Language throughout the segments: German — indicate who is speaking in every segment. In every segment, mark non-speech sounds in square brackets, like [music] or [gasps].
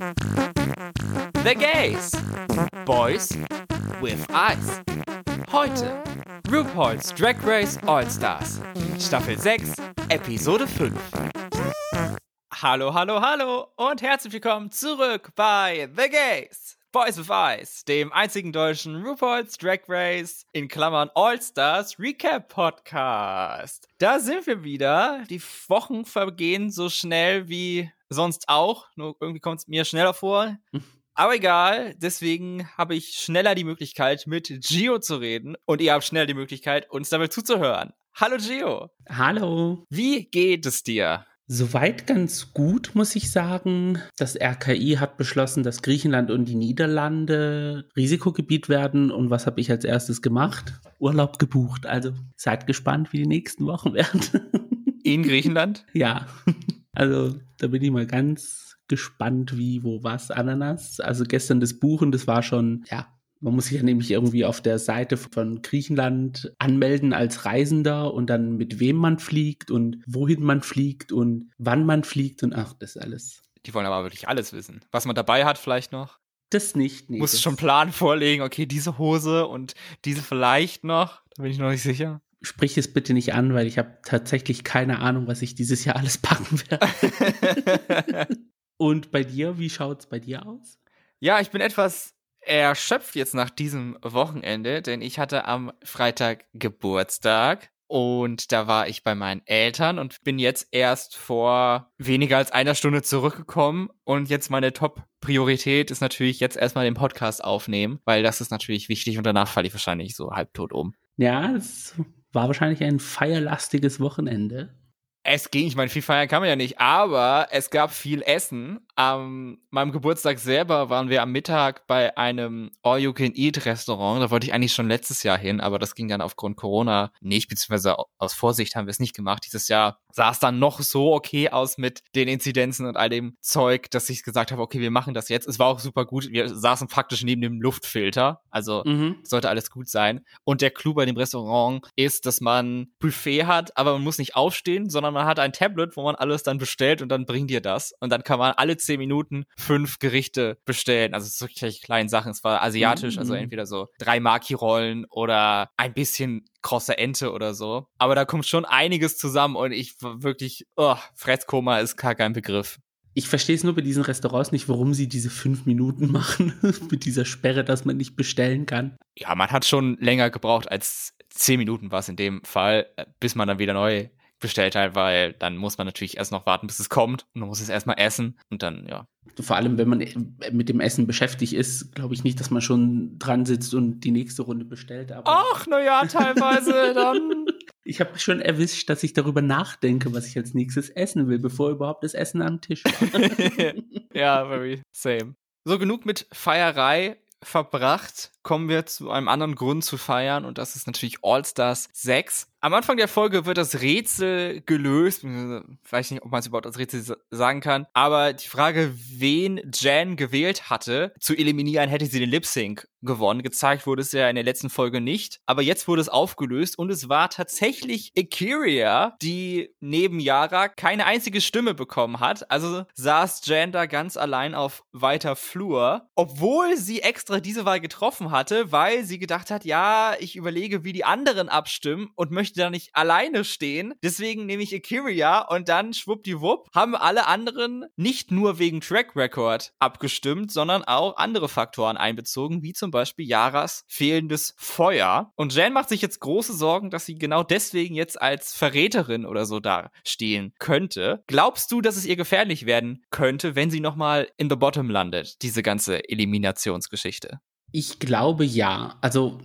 Speaker 1: The Gays. Boys with Eyes. Heute RuPaul's Drag Race All-Stars. Staffel 6, Episode 5. Hallo, hallo, hallo und herzlich willkommen zurück bei The Gays. Boys with Eyes, dem einzigen deutschen RuPaul's Drag Race in Klammern All-Stars Recap Podcast. Da sind wir wieder. Die Wochen vergehen so schnell wie sonst auch. Nur irgendwie kommt es mir schneller vor. [laughs] Aber egal, deswegen habe ich schneller die Möglichkeit, mit Gio zu reden. Und ihr habt schneller die Möglichkeit, uns dabei zuzuhören. Hallo Gio.
Speaker 2: Hallo.
Speaker 1: Wie geht es dir?
Speaker 2: Soweit ganz gut, muss ich sagen. Das RKI hat beschlossen, dass Griechenland und die Niederlande Risikogebiet werden. Und was habe ich als erstes gemacht? Urlaub gebucht. Also seid gespannt, wie die nächsten Wochen [laughs] werden.
Speaker 1: In Griechenland?
Speaker 2: ja. Also da bin ich mal ganz gespannt, wie, wo, was, Ananas. Also gestern das Buchen, das war schon, ja, man muss sich ja nämlich irgendwie auf der Seite von Griechenland anmelden als Reisender und dann mit wem man fliegt und wohin man fliegt und wann man fliegt und ach, das alles.
Speaker 1: Die wollen aber wirklich alles wissen. Was man dabei hat vielleicht noch?
Speaker 2: Das nicht. Nee,
Speaker 1: Muss schon Plan vorlegen, okay, diese Hose und diese vielleicht noch. Da bin ich noch nicht sicher.
Speaker 2: Sprich es bitte nicht an, weil ich habe tatsächlich keine Ahnung, was ich dieses Jahr alles [laughs] packen werde. [laughs] und bei dir, wie schaut's bei dir aus?
Speaker 1: Ja, ich bin etwas erschöpft jetzt nach diesem Wochenende, denn ich hatte am Freitag Geburtstag und da war ich bei meinen Eltern und bin jetzt erst vor weniger als einer Stunde zurückgekommen und jetzt meine Top-Priorität ist natürlich jetzt erstmal den Podcast aufnehmen, weil das ist natürlich wichtig und danach falle ich wahrscheinlich so halbtot um.
Speaker 2: Ja, es war wahrscheinlich ein feierlastiges Wochenende.
Speaker 1: Es ging, ich meine, viel feiern kann man ja nicht, aber es gab viel Essen. Am meinem Geburtstag selber waren wir am Mittag bei einem All-You-Can-Eat-Restaurant. Da wollte ich eigentlich schon letztes Jahr hin, aber das ging dann aufgrund Corona nicht, beziehungsweise aus Vorsicht haben wir es nicht gemacht. Dieses Jahr sah es dann noch so okay aus mit den Inzidenzen und all dem Zeug, dass ich gesagt habe, okay, wir machen das jetzt. Es war auch super gut. Wir saßen praktisch neben dem Luftfilter, also
Speaker 2: Mhm.
Speaker 1: sollte alles gut sein. Und der Clou bei dem Restaurant ist, dass man Buffet hat, aber man muss nicht aufstehen, sondern man hat ein Tablet, wo man alles dann bestellt und dann bringt dir das. Und dann kann man alle zehn Minuten fünf Gerichte bestellen. Also es ist wirklich kleine Sachen. Es war asiatisch, also
Speaker 2: Mhm.
Speaker 1: entweder so drei Maki-Rollen oder ein bisschen krosse Ente oder so. Aber da kommt schon einiges zusammen und ich war wirklich, oh, Fresskoma ist gar kein Begriff.
Speaker 2: Ich verstehe es nur bei diesen Restaurants nicht, warum sie diese fünf Minuten [laughs] machen mit dieser Sperre, dass man nicht bestellen kann.
Speaker 1: Ja, man hat schon länger gebraucht als zehn Minuten war es in dem Fall, äh, bis man dann wieder neu bestellt hat, weil dann muss man natürlich erst noch warten, bis es kommt und man muss es erstmal essen und dann, ja.
Speaker 2: Vor allem, wenn man mit dem Essen beschäftigt ist, glaube ich nicht, dass man schon dran sitzt und die nächste Runde bestellt. Aber
Speaker 1: Ach, naja, teilweise [laughs] dann.
Speaker 2: ich habe schon erwischt, dass ich darüber nachdenke, was ich als nächstes essen will, bevor überhaupt das Essen am Tisch war. [laughs]
Speaker 1: ja, very same. So, genug mit Feierei verbracht. Kommen wir zu einem anderen Grund zu feiern und das ist natürlich All-Stars 6. Am Anfang der Folge wird das Rätsel gelöst. Ich weiß nicht, ob man es überhaupt als Rätsel sa- sagen kann. Aber die Frage, wen Jan gewählt hatte, zu eliminieren, hätte sie den Lip-Sync gewonnen. Gezeigt wurde es ja in der letzten Folge nicht. Aber jetzt wurde es aufgelöst und es war tatsächlich Akiria, die neben Yara keine einzige Stimme bekommen hat. Also saß Jan da ganz allein auf weiter Flur, obwohl sie extra diese Wahl getroffen hatte, weil sie gedacht hat, ja, ich überlege, wie die anderen abstimmen und möchte da nicht alleine stehen. Deswegen nehme ich Akiria und dann schwuppdiwupp haben alle anderen nicht nur wegen Track Record abgestimmt, sondern auch andere Faktoren einbezogen, wie zum Beispiel Yaras fehlendes Feuer. Und Jan macht sich jetzt große Sorgen, dass sie genau deswegen jetzt als Verräterin oder so dastehen könnte. Glaubst du, dass es ihr gefährlich werden könnte, wenn sie nochmal in the bottom landet, diese ganze Eliminationsgeschichte?
Speaker 2: Ich glaube ja. Also,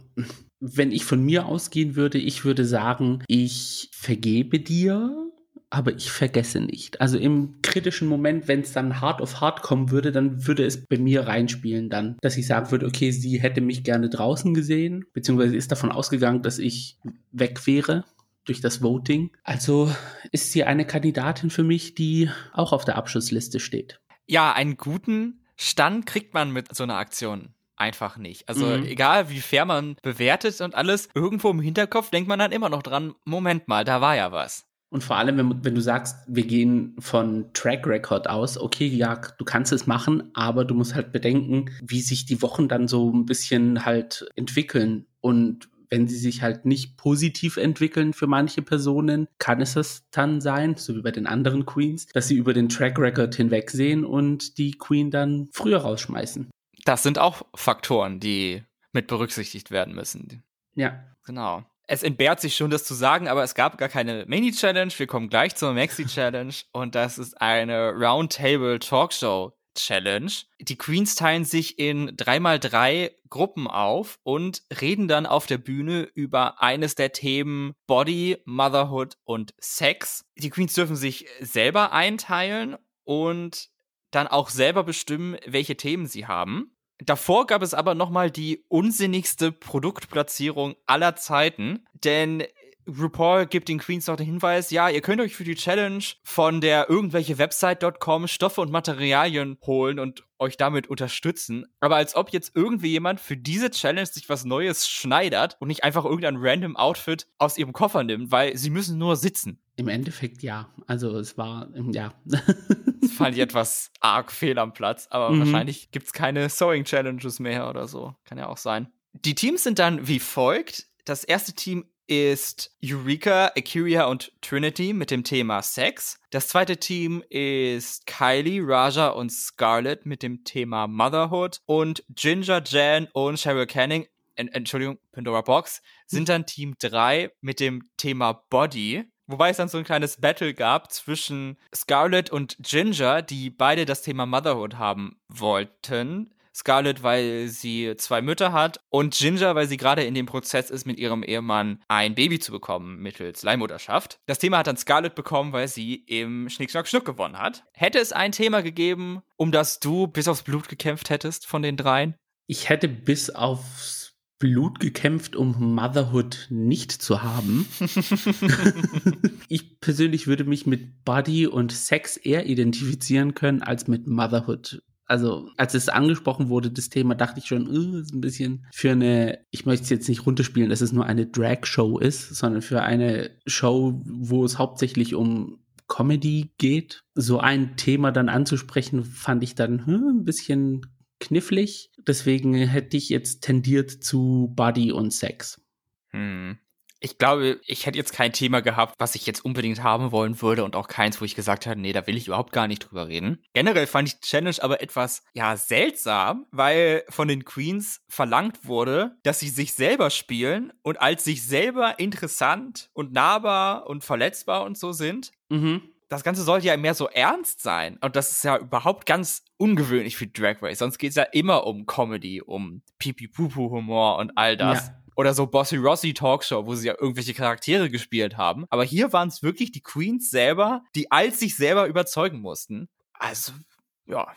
Speaker 2: wenn ich von mir ausgehen würde, ich würde sagen, ich vergebe dir, aber ich vergesse nicht. Also im kritischen Moment, wenn es dann hart auf hart kommen würde, dann würde es bei mir reinspielen dann, dass ich sagen würde, okay, sie hätte mich gerne draußen gesehen, beziehungsweise ist davon ausgegangen, dass ich weg wäre durch das Voting. Also ist sie eine Kandidatin für mich, die auch auf der Abschlussliste steht.
Speaker 1: Ja, einen guten Stand kriegt man mit so einer Aktion einfach nicht. Also
Speaker 2: Mhm.
Speaker 1: egal wie fair man bewertet und alles, irgendwo im Hinterkopf denkt man dann immer noch dran, Moment mal, da war ja was.
Speaker 2: Und vor allem, wenn, wenn, du sagst, wir gehen von Track Record aus, okay, ja, du kannst es machen, aber du musst halt bedenken, wie sich die Wochen dann so ein bisschen halt entwickeln. Und wenn sie sich halt nicht positiv entwickeln für manche Personen, kann es das dann sein, so wie bei den anderen Queens, dass sie über den Track Record hinwegsehen und die Queen dann früher rausschmeißen.
Speaker 1: Das sind auch Faktoren, die mit berücksichtigt werden müssen.
Speaker 2: Ja.
Speaker 1: Genau es entbehrt sich schon, das zu sagen, aber es gab gar keine Mini-Challenge. Wir kommen gleich zur Maxi-Challenge [laughs] und das ist eine Roundtable Talkshow. Challenge. Die Queens teilen sich in 3x3 Gruppen auf und reden dann auf der Bühne über eines der Themen Body, Motherhood und Sex. Die Queens dürfen sich selber einteilen und dann auch selber bestimmen, welche Themen sie haben. Davor gab es aber nochmal die unsinnigste Produktplatzierung aller Zeiten, denn RuPaul gibt den Queens noch den Hinweis, ja, ihr könnt euch für die Challenge von der irgendwelche Website.com Stoffe und Materialien holen und euch damit unterstützen. Aber als ob jetzt irgendwie jemand für diese Challenge sich was Neues schneidert und nicht einfach irgendein random Outfit aus ihrem Koffer nimmt, weil sie müssen nur sitzen.
Speaker 2: Im Endeffekt ja. Also es war, ja.
Speaker 1: das fand ich etwas arg fehl am Platz, aber mhm. wahrscheinlich gibt es keine Sewing Challenges mehr oder so. Kann ja auch sein. Die Teams sind dann wie folgt. Das erste Team ist Eureka, Akiria und Trinity mit dem Thema Sex. Das zweite Team ist Kylie, Raja und Scarlett mit dem Thema Motherhood. Und Ginger, Jan und Cheryl Canning, Entschuldigung, Pandora Box, sind dann Team 3 mit dem Thema Body. Wobei es dann so ein kleines Battle gab zwischen Scarlett und Ginger, die beide das Thema Motherhood haben wollten. Scarlett, weil sie zwei Mütter hat und Ginger, weil sie gerade in dem Prozess ist, mit ihrem Ehemann ein Baby zu bekommen mittels Leihmutterschaft. Das Thema hat dann Scarlett bekommen, weil sie im Schnick, Schnack, Schnuck gewonnen hat. Hätte es ein Thema gegeben, um das du bis aufs Blut gekämpft hättest von den dreien?
Speaker 2: Ich hätte bis aufs Blut gekämpft, um Motherhood nicht zu haben. [laughs] ich persönlich würde mich mit Body und Sex eher identifizieren können als mit Motherhood also als es angesprochen wurde, das Thema, dachte ich schon, uh, ist ein bisschen für eine, ich möchte es jetzt nicht runterspielen, dass es nur eine Drag-Show ist, sondern für eine Show, wo es hauptsächlich um Comedy geht. So ein Thema dann anzusprechen, fand ich dann hm, ein bisschen knifflig. Deswegen hätte ich jetzt tendiert zu Body und Sex.
Speaker 1: Hm ich glaube, ich hätte jetzt kein Thema gehabt, was ich jetzt unbedingt haben wollen würde und auch keins, wo ich gesagt hätte, nee, da will ich überhaupt gar nicht drüber reden. Generell fand ich die Challenge aber etwas, ja, seltsam, weil von den Queens verlangt wurde, dass sie sich selber spielen und als sich selber interessant und nahbar und verletzbar und so sind. Mhm das Ganze sollte ja mehr so ernst sein. Und das ist ja überhaupt ganz ungewöhnlich für Drag Race. Sonst geht es ja immer um Comedy, um Pipi-Pupu-Humor und all das. Ja oder so Bossy Rossi Talkshow, wo sie ja irgendwelche Charaktere gespielt haben. Aber hier waren es wirklich die Queens selber, die als sich selber überzeugen mussten. Also, ja.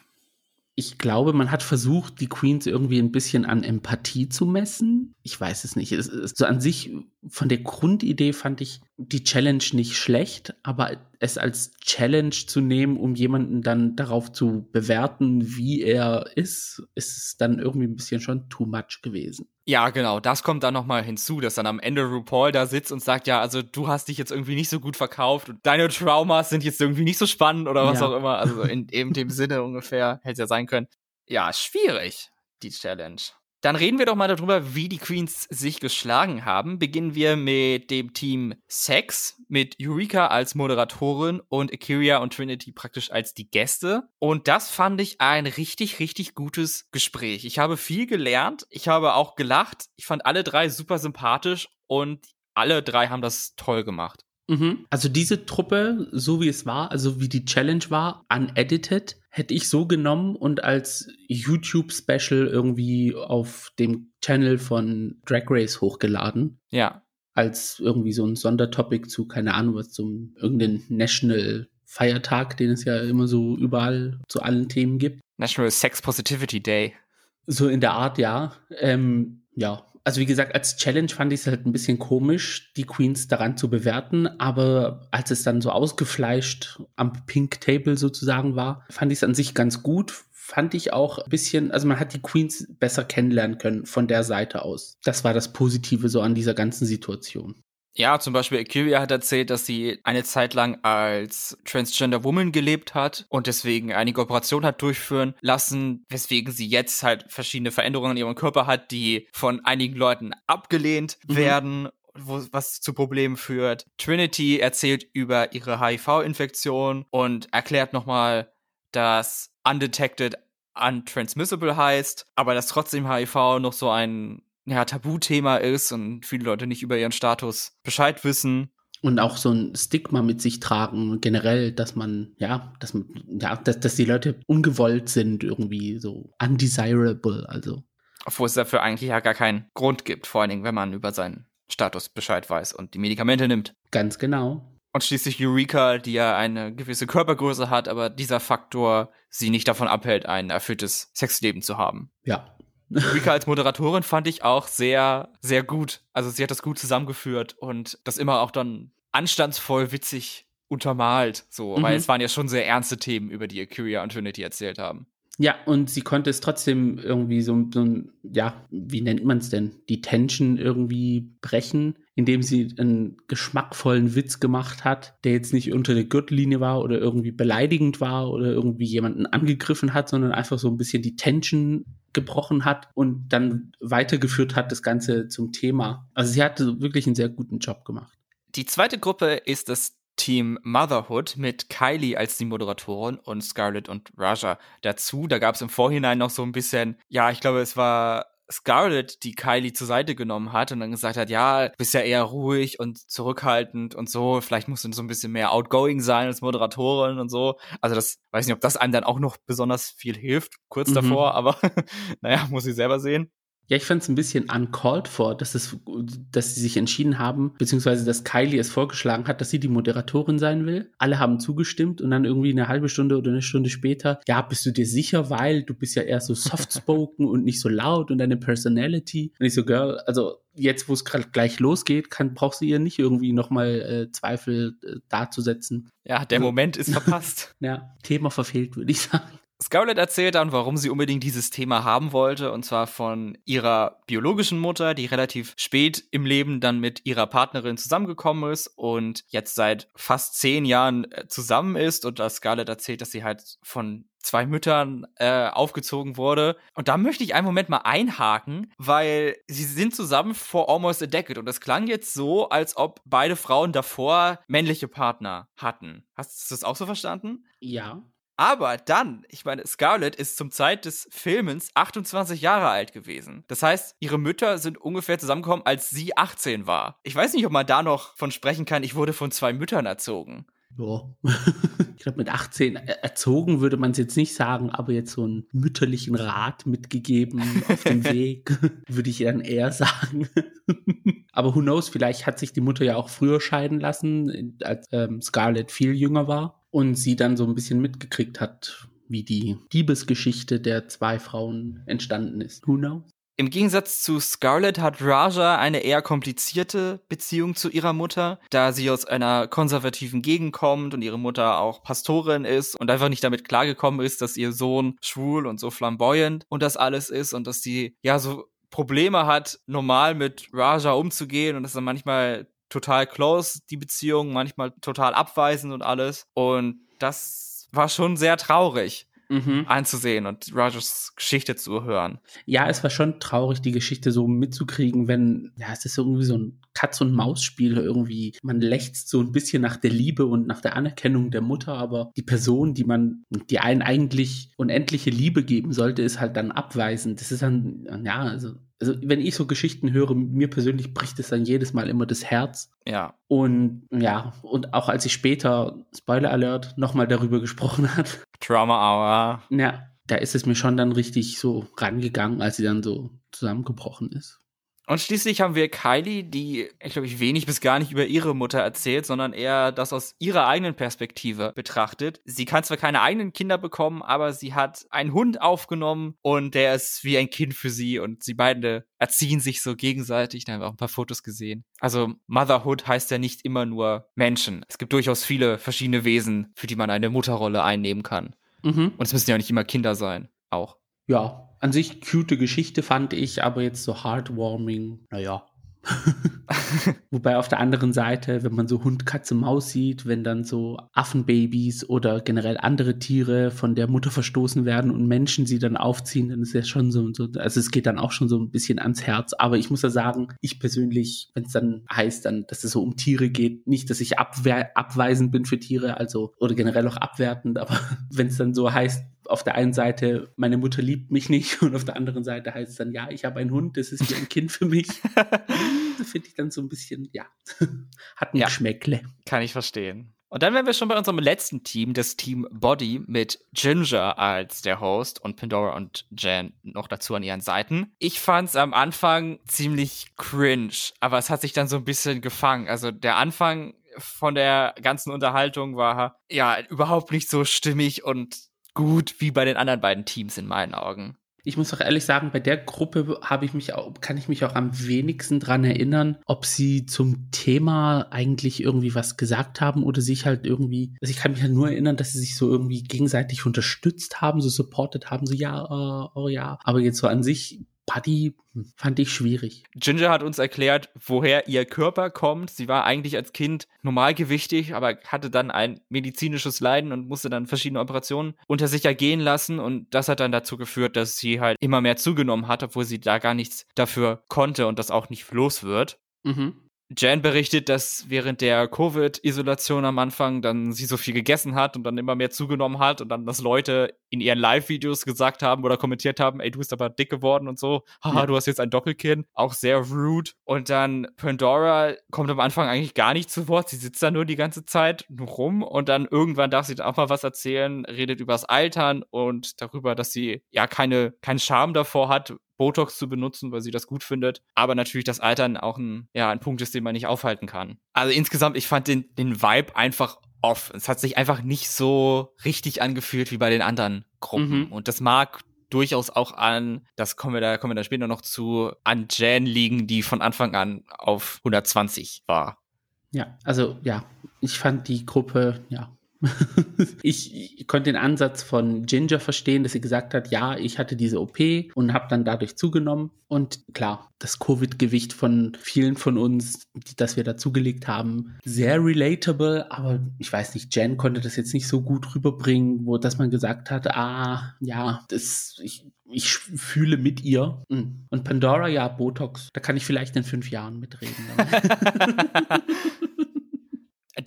Speaker 2: Ich glaube, man hat versucht, die Queens irgendwie ein bisschen an Empathie zu messen. Ich weiß es nicht. Es ist so an sich, von der Grundidee fand ich die Challenge nicht schlecht, aber es als Challenge zu nehmen, um jemanden dann darauf zu bewerten, wie er ist, ist dann irgendwie ein bisschen schon too much gewesen.
Speaker 1: Ja, genau. Das kommt dann nochmal hinzu, dass dann am Ende RuPaul da sitzt und sagt, ja, also du hast dich jetzt irgendwie nicht so gut verkauft und deine Traumas sind jetzt irgendwie nicht so spannend oder was ja. auch immer. Also in eben dem Sinne ungefähr hätte es ja sein können. Ja, schwierig, die Challenge. Dann reden wir doch mal darüber, wie die Queens sich geschlagen haben. Beginnen wir mit dem Team Sex, mit Eureka als Moderatorin und Akiria und Trinity praktisch als die Gäste. Und das fand ich ein richtig, richtig gutes Gespräch. Ich habe viel gelernt, ich habe auch gelacht. Ich fand alle drei super sympathisch und alle drei haben das toll gemacht.
Speaker 2: Mhm. Also diese Truppe, so wie es war, also wie die Challenge war, unedited, hätte ich so genommen und als YouTube-Special irgendwie auf dem Channel von Drag Race hochgeladen.
Speaker 1: Ja.
Speaker 2: Als irgendwie so ein Sondertopic zu, keine Ahnung, was zum irgendeinen National Feiertag, den es ja immer so überall zu allen Themen gibt.
Speaker 1: National Sex Positivity Day.
Speaker 2: So in der Art, ja. Ähm, ja, also wie gesagt, als Challenge fand ich es halt ein bisschen komisch, die Queens daran zu bewerten, aber als es dann so ausgefleischt am Pink Table sozusagen war, fand ich es an sich ganz gut. Fand ich auch ein bisschen, also man hat die Queens besser kennenlernen können von der Seite aus. Das war das Positive so an dieser ganzen Situation.
Speaker 1: Ja, zum Beispiel Akira hat erzählt, dass sie eine Zeit lang als Transgender Woman gelebt hat und deswegen einige Operationen hat durchführen lassen, weswegen sie jetzt halt verschiedene Veränderungen in ihrem Körper hat, die von einigen Leuten abgelehnt mhm. werden wo, was zu Problemen führt. Trinity erzählt über ihre HIV-Infektion und erklärt nochmal, dass undetected untransmissible heißt, aber dass trotzdem HIV noch so ein ja, Tabuthema ist und viele Leute nicht über ihren Status Bescheid wissen.
Speaker 2: Und auch so ein Stigma mit sich tragen, generell, dass man, ja, dass man, ja, dass, dass die Leute ungewollt sind, irgendwie so undesirable, also.
Speaker 1: Obwohl es dafür eigentlich ja gar keinen Grund gibt, vor allen Dingen, wenn man über seinen Status Bescheid weiß und die Medikamente nimmt.
Speaker 2: Ganz genau.
Speaker 1: Und schließlich Eureka, die ja eine gewisse Körpergröße hat, aber dieser Faktor sie nicht davon abhält, ein erfülltes Sexleben zu haben.
Speaker 2: Ja,
Speaker 1: Rika als Moderatorin fand ich auch sehr, sehr gut. Also sie hat das gut zusammengeführt und das immer auch dann anstandsvoll witzig untermalt, so, mhm. weil es waren ja schon sehr ernste Themen, über die Kyria und Trinity erzählt haben.
Speaker 2: Ja, und sie konnte es trotzdem irgendwie so, so ja, wie nennt man es denn, die Tension irgendwie brechen, indem sie einen geschmackvollen Witz gemacht hat, der jetzt nicht unter der Gürtellinie war oder irgendwie beleidigend war oder irgendwie jemanden angegriffen hat, sondern einfach so ein bisschen die Tension gebrochen hat und dann weitergeführt hat das Ganze zum Thema. Also sie hatte wirklich einen sehr guten Job gemacht.
Speaker 1: Die zweite Gruppe ist das Team Motherhood mit Kylie als die Moderatorin und Scarlett und Raja dazu. Da gab es im Vorhinein noch so ein bisschen, ja, ich glaube, es war Scarlett, die Kylie zur Seite genommen hat und dann gesagt hat, ja, bist ja eher ruhig und zurückhaltend und so, vielleicht musst du so ein bisschen mehr outgoing sein als Moderatorin und so. Also das, weiß nicht, ob das einem dann auch noch besonders viel hilft, kurz mhm. davor, aber [laughs] naja, muss ich selber sehen.
Speaker 2: Ja, ich fand es ein bisschen uncalled for, dass, es, dass sie sich entschieden haben, beziehungsweise dass Kylie es vorgeschlagen hat, dass sie die Moderatorin sein will. Alle haben zugestimmt und dann irgendwie eine halbe Stunde oder eine Stunde später, ja, bist du dir sicher, weil du bist ja eher so soft-spoken und nicht so laut und deine Personality. Und ich so, Girl, also jetzt, wo es gerade gleich losgeht, kann, brauchst du ihr nicht irgendwie nochmal äh, Zweifel äh, darzusetzen.
Speaker 1: Ja, der also, Moment ist verpasst. [laughs]
Speaker 2: ja, Thema verfehlt, würde ich sagen.
Speaker 1: Scarlett erzählt dann, warum sie unbedingt dieses Thema haben wollte, und zwar von ihrer biologischen Mutter, die relativ spät im Leben dann mit ihrer Partnerin zusammengekommen ist und jetzt seit fast zehn Jahren äh, zusammen ist. Und da Scarlett erzählt, dass sie halt von zwei Müttern äh, aufgezogen wurde. Und da möchte ich einen Moment mal einhaken, weil sie sind zusammen for almost a decade und das klang jetzt so, als ob beide Frauen davor männliche Partner hatten. Hast du das auch so verstanden?
Speaker 2: Ja.
Speaker 1: Aber dann, ich meine, Scarlett ist zum Zeit des Filmens 28 Jahre alt gewesen. Das heißt, ihre Mütter sind ungefähr zusammengekommen, als sie 18 war. Ich weiß nicht, ob man da noch von sprechen kann, ich wurde von zwei Müttern erzogen.
Speaker 2: Ja. [laughs] ich glaube, mit 18 erzogen würde man es jetzt nicht sagen, aber jetzt so einen mütterlichen Rat mitgegeben auf dem [laughs] Weg, [laughs] würde ich dann eher sagen. aber who knows, vielleicht hat sich die Mutter ja auch früher scheiden lassen, als ähm, Scarlett viel jünger war und sie dann so ein bisschen mitgekriegt hat, wie die Diebesgeschichte der zwei Frauen entstanden ist. Who knows?
Speaker 1: Im Gegensatz zu Scarlett hat Raja eine eher komplizierte Beziehung zu ihrer Mutter, da sie aus einer konservativen Gegend kommt und ihre Mutter auch Pastorin ist und einfach nicht damit klargekommen ist, dass ihr Sohn schwul und so flamboyant und das alles ist und dass sie ja so Probleme hat, normal mit Raja umzugehen und dass er manchmal total close, die Beziehung, manchmal total abweisend und alles. Und das war schon sehr traurig. Mhm. anzusehen und Rogers Geschichte zu hören.
Speaker 2: Ja, es war schon traurig, die Geschichte so mitzukriegen, wenn, ja, es ist irgendwie so ein Katz-und-Maus-Spiel irgendwie. Man lechzt so ein bisschen nach der Liebe und nach der Anerkennung der Mutter, aber die Person, die man, die einen eigentlich unendliche Liebe geben sollte, ist halt dann abweisend. Das ist dann, ja, also also wenn ich so Geschichten höre, mir persönlich bricht es dann jedes Mal immer das Herz.
Speaker 1: Ja.
Speaker 2: Und ja, und auch als ich später, Spoiler Alert, nochmal darüber gesprochen [laughs] hat.
Speaker 1: Trauma Hour.
Speaker 2: Ja, da ist es mir schon dann richtig so rangegangen, als sie dann so zusammengebrochen ist.
Speaker 1: Und schließlich haben wir Kylie, die, ich glaube, ich wenig bis gar nicht über ihre Mutter erzählt, sondern eher das aus ihrer eigenen Perspektive betrachtet. Sie kann zwar keine eigenen Kinder bekommen, aber sie hat einen Hund aufgenommen und der ist wie ein Kind für sie und sie beide erziehen sich so gegenseitig. Da haben wir auch ein paar Fotos gesehen. Also Motherhood heißt ja nicht immer nur Menschen. Es gibt durchaus viele verschiedene Wesen, für die man eine Mutterrolle einnehmen kann. Mhm. Und es müssen ja nicht immer Kinder sein, auch.
Speaker 2: Ja, an sich cute Geschichte fand ich, aber jetzt so heartwarming, naja, [laughs] Wobei auf der anderen Seite, wenn man so Hund, Katze, Maus sieht, wenn dann so Affenbabys oder generell andere Tiere von der Mutter verstoßen werden und Menschen sie dann aufziehen, dann ist ja schon so, so also es geht dann auch schon so ein bisschen ans Herz. Aber ich muss ja sagen, ich persönlich, wenn es dann heißt, dann, dass es so um Tiere geht, nicht, dass ich abweisend bin für Tiere, also oder generell auch abwertend, aber [laughs] wenn es dann so heißt, auf der einen Seite, meine Mutter liebt mich nicht [laughs] und auf der anderen Seite heißt es dann, ja, ich habe einen Hund, das ist wie ein Kind für mich. [laughs] finde ich dann so ein bisschen, ja, [laughs] hat ein ja, Geschmäckle.
Speaker 1: Kann ich verstehen. Und dann wären wir schon bei unserem letzten Team, das Team Body mit Ginger als der Host und Pandora und Jan noch dazu an ihren Seiten. Ich fand es am Anfang ziemlich cringe, aber es hat sich dann so ein bisschen gefangen. Also der Anfang von der ganzen Unterhaltung war ja überhaupt nicht so stimmig und gut wie bei den anderen beiden Teams in meinen Augen.
Speaker 2: Ich muss auch ehrlich sagen, bei der Gruppe habe ich mich auch, kann ich mich auch am wenigsten dran erinnern, ob sie zum Thema eigentlich irgendwie was gesagt haben oder sich halt irgendwie, also ich kann mich halt nur erinnern, dass sie sich so irgendwie gegenseitig unterstützt haben, so supported haben, so ja, uh, oh ja. Aber jetzt so an sich Buddy fand ich schwierig.
Speaker 1: Ginger hat uns erklärt, woher ihr Körper kommt. Sie war eigentlich als Kind normalgewichtig, aber hatte dann ein medizinisches Leiden und musste dann verschiedene Operationen unter sich ergehen lassen. Und das hat dann dazu geführt, dass sie halt immer mehr zugenommen hat, obwohl sie da gar nichts dafür konnte und das auch nicht los wird. Mhm. Jan berichtet, dass während der Covid-Isolation am Anfang dann sie so viel gegessen hat und dann immer mehr zugenommen hat und dann, dass Leute in ihren Live-Videos gesagt haben oder kommentiert haben, ey, du bist aber dick geworden und so, haha, ja. du hast jetzt ein Doppelkinn, auch sehr rude. Und dann Pandora kommt am Anfang eigentlich gar nicht zu Wort, sie sitzt da nur die ganze Zeit rum und dann irgendwann darf sie dann auch mal was erzählen, redet übers Altern und darüber, dass sie ja keine, keinen Charme davor hat, Botox zu benutzen, weil sie das gut findet. Aber natürlich das Altern auch ein, ja, ein Punkt ist, den man nicht aufhalten kann. Also insgesamt, ich fand den, den Vibe einfach off. Es hat sich einfach nicht so richtig angefühlt wie bei den anderen Gruppen. Mhm. Und das mag durchaus auch an, das kommen wir da, kommen wir da später noch zu, an Jan liegen, die von Anfang an auf 120 war.
Speaker 2: Ja, also ja, ich fand die Gruppe, ja, ich, [laughs] ich, konnte den Ansatz von Ginger verstehen, dass sie gesagt hat, ja, ich hatte diese OP und habe dann dadurch zugenommen. Und klar, das Covid-Gewicht von vielen von uns, das wir dazugelegt haben, sehr relatable. Aber ich weiß nicht, Jen konnte das jetzt nicht so gut rüberbringen, wo dass man gesagt hat, ah, ja, das, ich, ich fühle mit ihr. Hm. Und Pandora, ja, Botox. Da kann ich vielleicht in fünf Jahren mitreden. [laughs] [laughs]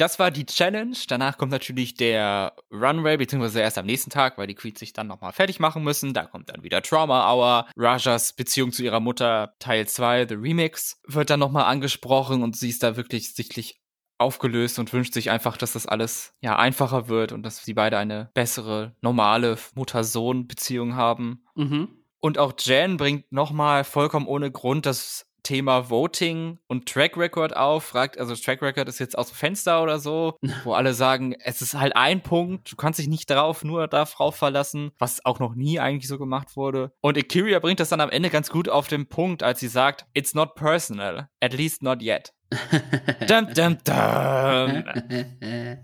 Speaker 1: das war die Challenge. Danach kommt natürlich der Runway, beziehungsweise erst am nächsten Tag, weil die Queens sich dann nochmal fertig machen müssen. Da kommt dann wieder Trauma Hour. Rajas Beziehung zu ihrer Mutter, Teil 2, The Remix, wird dann nochmal angesprochen und sie ist da wirklich sichtlich aufgelöst und wünscht sich einfach, dass das alles ja einfacher wird und dass sie beide eine bessere, normale Mutter-Sohn-Beziehung haben. Mhm. Und auch Jan bringt nochmal vollkommen ohne Grund das Thema Voting und Track Record auf, fragt, also Track Record ist jetzt aus dem Fenster oder so, [laughs] wo alle sagen, es ist halt ein Punkt, du kannst dich nicht darauf, nur darauf verlassen, was auch noch nie eigentlich so gemacht wurde. Und Akiria bringt das dann am Ende ganz gut auf den Punkt, als sie sagt, it's not personal, at least not yet. [laughs] dum, dum, dum.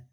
Speaker 1: [laughs]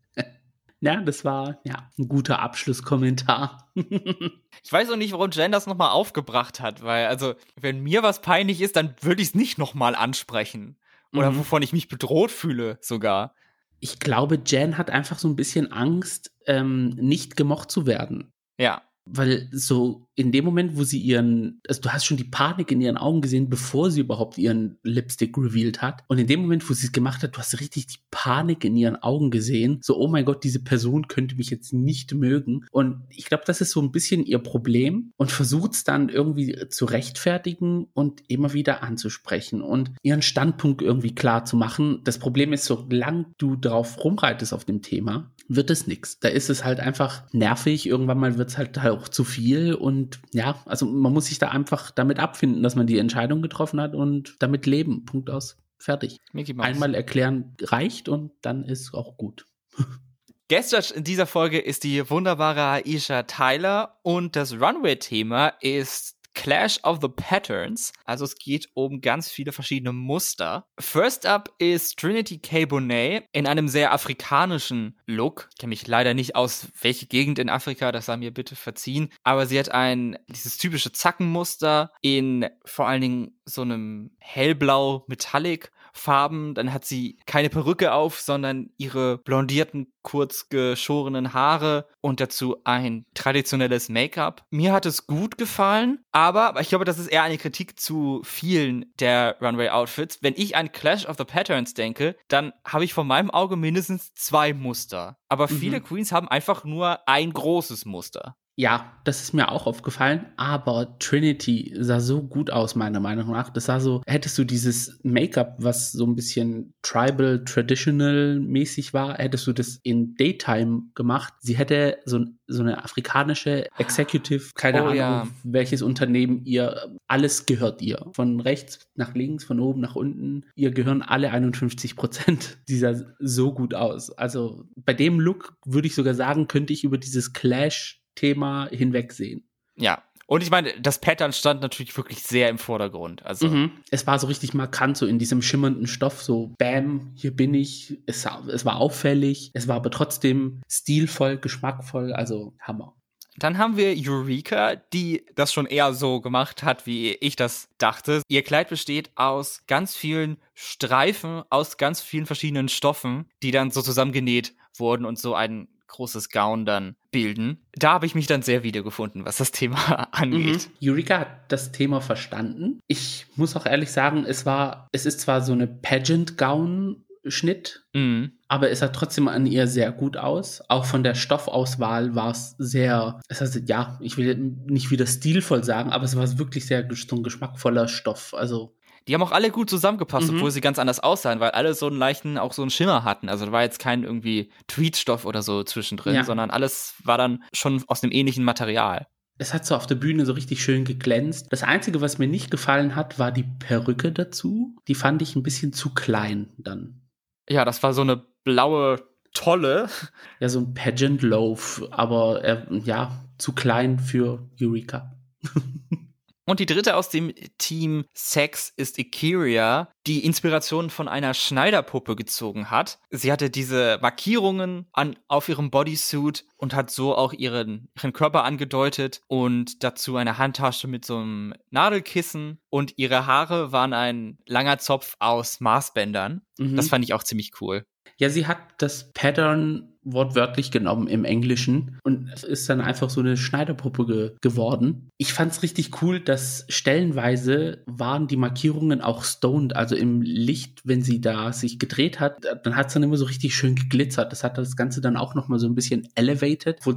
Speaker 2: Ja, das war ja ein guter Abschlusskommentar. [laughs]
Speaker 1: ich weiß auch nicht, warum Jen das nochmal aufgebracht hat, weil, also, wenn mir was peinlich ist, dann würde ich es nicht nochmal ansprechen. Oder mhm. wovon ich mich bedroht fühle, sogar.
Speaker 2: Ich glaube, Jen hat einfach so ein bisschen Angst, ähm, nicht gemocht zu werden.
Speaker 1: Ja.
Speaker 2: Weil so in dem Moment, wo sie ihren, also du hast schon die Panik in ihren Augen gesehen, bevor sie überhaupt ihren Lipstick revealed hat. Und in dem Moment, wo sie es gemacht hat, du hast richtig die Panik in ihren Augen gesehen. So, oh mein Gott, diese Person könnte mich jetzt nicht mögen. Und ich glaube, das ist so ein bisschen ihr Problem und versucht es dann irgendwie zu rechtfertigen und immer wieder anzusprechen und ihren Standpunkt irgendwie klar zu machen. Das Problem ist, solange du drauf rumreitest auf dem Thema, wird es nichts. Da ist es halt einfach nervig. Irgendwann mal wird es halt auch zu viel. Und ja, also man muss sich da einfach damit abfinden, dass man die Entscheidung getroffen hat und damit leben. Punkt aus. Fertig. Einmal erklären reicht und dann ist auch gut. [laughs]
Speaker 1: Guest in dieser Folge ist die wunderbare Aisha Tyler und das Runway-Thema ist Clash of the Patterns. Also es geht um ganz viele verschiedene Muster. First up ist Trinity K. Bonet in einem sehr afrikanischen Look. Ich kenne mich leider nicht aus, welche Gegend in Afrika, das sei mir bitte verziehen. Aber sie hat ein, dieses typische Zackenmuster in vor allen Dingen so einem hellblau Metallic Farben. Dann hat sie keine Perücke auf, sondern ihre blondierten, kurz geschorenen Haare und dazu ein traditionelles Make-up. Mir hat es gut gefallen, aber ich glaube, das ist eher eine Kritik zu vielen der Runway-Outfits. Wenn ich an Clash of the Patterns denke, dann habe ich vor meinem Auge mindestens zwei Muster. Aber mhm. viele Queens haben einfach nur ein großes Muster.
Speaker 2: Ja, das ist mir auch aufgefallen, aber Trinity sah so gut aus, meiner Meinung nach. Das sah so, hättest du dieses Make-up, was so ein bisschen tribal, traditional mäßig war, hättest du das in Daytime gemacht. Sie hätte so, so eine afrikanische Executive, keine oh, Ahnung, ja. welches Unternehmen ihr, alles gehört ihr. Von rechts nach links, von oben nach unten. Ihr gehören alle 51 Prozent. [laughs] Sie sah so gut aus. Also bei dem Look würde ich sogar sagen, könnte ich über dieses Clash Thema hinwegsehen.
Speaker 1: Ja. Und ich meine, das Pattern stand natürlich wirklich sehr im Vordergrund. Also
Speaker 2: mhm. es war so richtig markant, so in diesem schimmernden Stoff, so Bam, hier bin ich. Es, es war auffällig, es war aber trotzdem stilvoll, geschmackvoll, also Hammer.
Speaker 1: Dann haben wir Eureka, die das schon eher so gemacht hat, wie ich das dachte. Ihr Kleid besteht aus ganz vielen Streifen, aus ganz vielen verschiedenen Stoffen, die dann so zusammengenäht wurden und so ein großes Gown dann bilden. Da habe ich mich dann sehr wiedergefunden, was das Thema [laughs] angeht.
Speaker 2: Mhm. Eureka hat das Thema verstanden. Ich muss auch ehrlich sagen, es war, es ist zwar so eine Pageant-Gown, Schnitt, mhm. aber es sah trotzdem an ihr sehr gut aus. Auch von der Stoffauswahl war es sehr, es heißt, ja, ich will nicht wieder stilvoll sagen, aber es war wirklich sehr so ein geschmackvoller Stoff. Also
Speaker 1: die haben auch alle gut zusammengepasst, mhm. obwohl sie ganz anders aussahen, weil alle so einen leichten, auch so einen Schimmer hatten. Also da war jetzt kein irgendwie Tweetstoff oder so zwischendrin, ja. sondern alles war dann schon aus dem ähnlichen Material.
Speaker 2: Es hat so auf der Bühne so richtig schön geglänzt. Das Einzige, was mir nicht gefallen hat, war die Perücke dazu. Die fand ich ein bisschen zu klein dann.
Speaker 1: Ja, das war so eine blaue Tolle.
Speaker 2: Ja, so ein Pageant Loaf, aber äh, ja, zu klein für Eureka. [laughs]
Speaker 1: Und die dritte aus dem Team Sex ist Ikiria, die Inspiration von einer Schneiderpuppe gezogen hat. Sie hatte diese Markierungen an, auf ihrem Bodysuit und hat so auch ihren, ihren Körper angedeutet und dazu eine Handtasche mit so einem Nadelkissen und ihre Haare waren ein langer Zopf aus Maßbändern. Mhm. Das fand ich auch ziemlich cool.
Speaker 2: Ja, sie hat das Pattern wortwörtlich genommen im Englischen und ist dann einfach so eine Schneiderpuppe ge geworden. Ich fand's richtig cool, dass stellenweise waren die Markierungen auch stoned, also im Licht, wenn sie da sich gedreht hat, dann hat's dann immer so richtig schön geglitzert. Das hat das Ganze dann auch nochmal so ein bisschen elevated, wo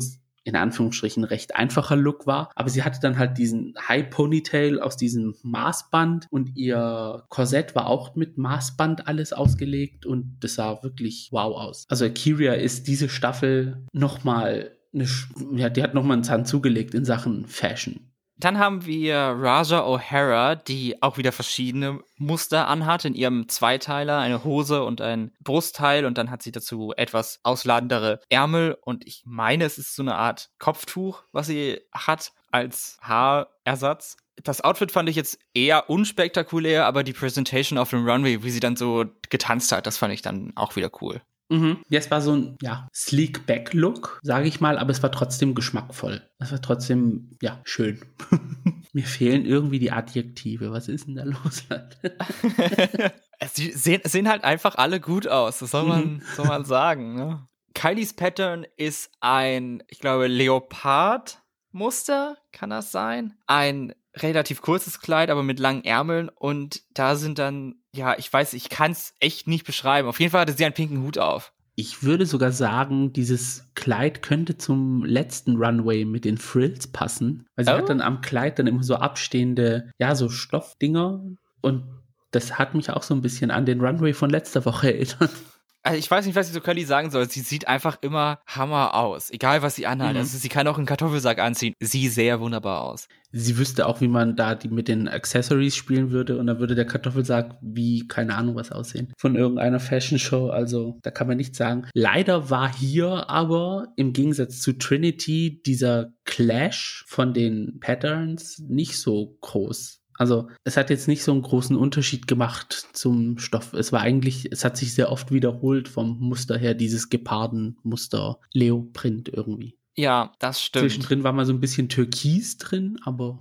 Speaker 2: in Anführungsstrichen recht einfacher Look war. Aber sie hatte dann halt diesen High Ponytail aus diesem Maßband und ihr Korsett war auch mit Maßband alles ausgelegt und das sah wirklich wow aus. Also Akiria ist diese Staffel nochmal eine, ja, die hat nochmal einen Zahn zugelegt in Sachen Fashion.
Speaker 1: Dann haben wir Raja O'Hara, die auch wieder verschiedene Muster anhat in ihrem Zweiteiler, eine Hose und ein Brustteil und dann hat sie dazu etwas ausladendere Ärmel und ich meine, es ist so eine Art Kopftuch, was sie hat als Haarersatz. Das Outfit fand ich jetzt eher unspektakulär, aber die Presentation auf dem Runway, wie sie dann so getanzt hat, das fand ich dann auch wieder cool.
Speaker 2: Mhm. Ja, es war so ein ja, sleek back Look, sage ich mal, aber es war trotzdem geschmackvoll. Es war trotzdem ja schön. [laughs] Mir fehlen irgendwie die Adjektive. Was ist denn da los? [laughs]
Speaker 1: Sie sehen, sehen, halt einfach alle gut aus. Das soll man, mhm. soll man sagen. Ne? Kylies Pattern ist ein, ich glaube, Leopard-Muster, kann das sein? Ein relativ kurzes Kleid, aber mit langen Ärmeln und da sind dann, ja, ich weiß, ich kann es echt nicht beschreiben. Auf jeden Fall hatte sie einen pinken Hut auf.
Speaker 2: Ich würde sogar sagen, dieses Kleid könnte zum letzten Runway mit den Frills passen, weil sie oh. hat dann am Kleid dann immer so abstehende, ja, so Stoffdinger und das hat mich auch so ein bisschen an den Runway von letzter Woche [laughs] erinnert.
Speaker 1: Also ich weiß nicht, was ich so Curly sagen soll. Sie sieht einfach immer Hammer aus. Egal, was sie anhat. Mhm. Also sie kann auch einen Kartoffelsack anziehen. Sie sehr wunderbar aus.
Speaker 2: Sie wüsste auch, wie man da die mit den Accessories spielen würde. Und dann würde der Kartoffelsack wie, keine Ahnung, was aussehen. Von irgendeiner Fashion Show. Also da kann man nichts sagen. Leider war hier aber im Gegensatz zu Trinity dieser Clash von den Patterns nicht so groß. Also es hat jetzt nicht so einen großen Unterschied gemacht zum Stoff. Es war eigentlich, es hat sich sehr oft wiederholt vom Muster her, dieses Geparden-Muster Leoprint irgendwie.
Speaker 1: Ja, das stimmt.
Speaker 2: Zwischendrin war mal so ein bisschen Türkis drin, aber.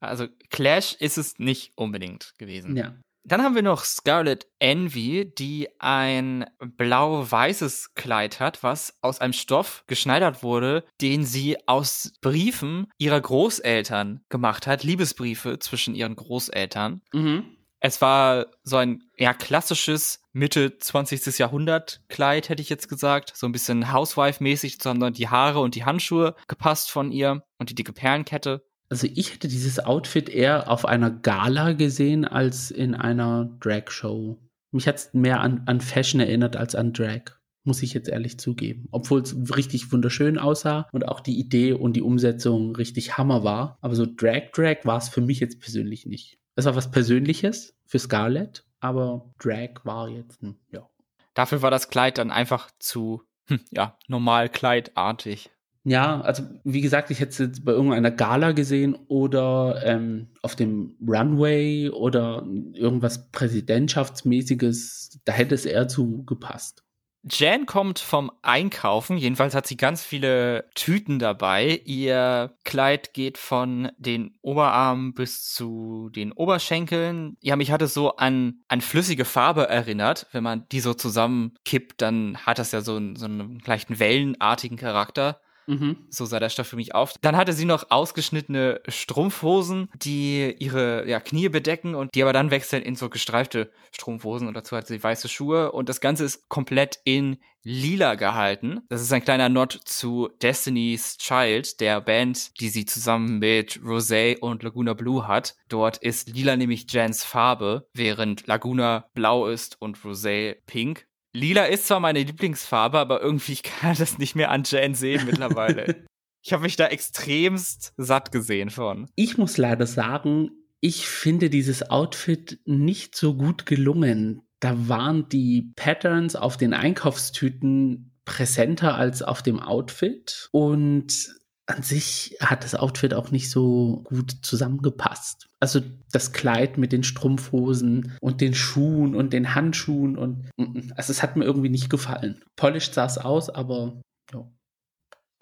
Speaker 1: Also Clash ist es nicht unbedingt gewesen.
Speaker 2: Ja.
Speaker 1: Dann haben wir noch Scarlet Envy, die ein blau-weißes Kleid hat, was aus einem Stoff geschneidert wurde, den sie aus Briefen ihrer Großeltern gemacht hat, Liebesbriefe zwischen ihren Großeltern. Mhm. Es war so ein ja klassisches Mitte 20. Jahrhundert Kleid, hätte ich jetzt gesagt, so ein bisschen Housewife-mäßig, sondern die Haare und die Handschuhe gepasst von ihr und die dicke Perlenkette.
Speaker 2: Also ich hätte dieses Outfit eher auf einer Gala gesehen als in einer Drag-Show. Mich hat es mehr an, an Fashion erinnert als an Drag. Muss ich jetzt ehrlich zugeben. Obwohl es richtig wunderschön aussah und auch die Idee und die Umsetzung richtig Hammer war. Aber so Drag-Drag war es für mich jetzt persönlich nicht. Es war was Persönliches für Scarlett, aber Drag war jetzt, ja.
Speaker 1: Dafür war das Kleid dann einfach zu, hm, ja, normal kleidartig.
Speaker 2: Ja, also wie gesagt, ich hätte es jetzt bei irgendeiner Gala gesehen oder ähm, auf dem Runway oder irgendwas Präsidentschaftsmäßiges. Da hätte es eher zu gepasst.
Speaker 1: Jan kommt vom Einkaufen, jedenfalls hat sie ganz viele Tüten dabei. Ihr Kleid geht von den Oberarmen bis zu den Oberschenkeln. Ja, mich hat es so an, an flüssige Farbe erinnert. Wenn man die so zusammenkippt, dann hat das ja so, so einen leichten wellenartigen Charakter. Mhm. So sah der Stoff für mich auf. Dann hatte sie noch ausgeschnittene Strumpfhosen, die ihre ja, Knie bedecken und die aber dann wechseln in so gestreifte Strumpfhosen und dazu hat sie weiße Schuhe und das Ganze ist komplett in lila gehalten. Das ist ein kleiner Nod zu Destiny's Child, der Band, die sie zusammen mit Rosé und Laguna Blue hat. Dort ist lila nämlich Jans Farbe, während Laguna blau ist und Rosé pink. Lila ist zwar meine Lieblingsfarbe, aber irgendwie [laughs] ich kann das nicht mehr an Jan sehen mittlerweile. [laughs] ich habe mich da extremst satt gesehen von.
Speaker 2: Ich muss leider sagen, ich finde dieses Outfit nicht so gut gelungen. Da waren die Patterns auf den Einkaufstüten präsenter als auf dem Outfit und an sich hat das Outfit auch nicht so gut zusammengepasst. Also das Kleid mit den Strumpfhosen und den Schuhen und den Handschuhen und mm, mm, also es hat mir irgendwie nicht gefallen. Polished sah es aus, aber ja.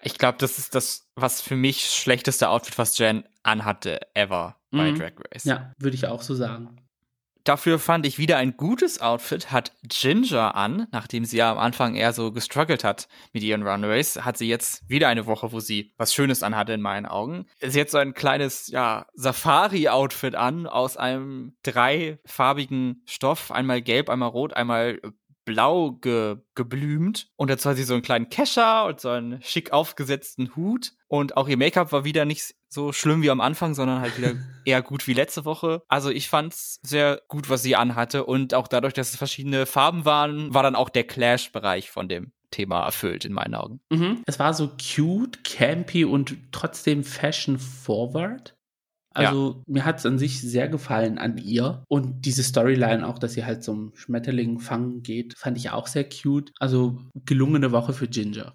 Speaker 1: Ich glaube, das ist das, was für mich schlechteste Outfit, was Jen anhatte, ever bei mhm. Drag Race.
Speaker 2: Ja, würde ich auch so sagen.
Speaker 1: Dafür fand ich wieder ein gutes Outfit, hat Ginger an, nachdem sie ja am Anfang eher so gestruggelt hat mit ihren Runways, hat sie jetzt wieder eine Woche, wo sie was Schönes anhatte in meinen Augen. Sie hat so ein kleines, ja, Safari-Outfit an aus einem dreifarbigen Stoff, einmal gelb, einmal rot, einmal blau ge geblümt. Und dazu hat sie so einen kleinen Kescher und so einen schick aufgesetzten Hut. Und auch ihr Make-up war wieder nicht so schlimm wie am Anfang, sondern halt wieder [laughs] eher gut wie letzte Woche. Also ich fand's sehr gut, was sie anhatte. Und auch dadurch, dass es verschiedene Farben waren, war dann auch der Clash-Bereich von dem Thema erfüllt in meinen Augen.
Speaker 2: Mhm. Es war so cute, campy und trotzdem fashion forward. Also ja. mir hat es an sich sehr gefallen an ihr. Und diese Storyline auch, dass sie halt zum Schmetterling fangen geht, fand ich auch sehr cute. Also gelungene Woche für Ginger.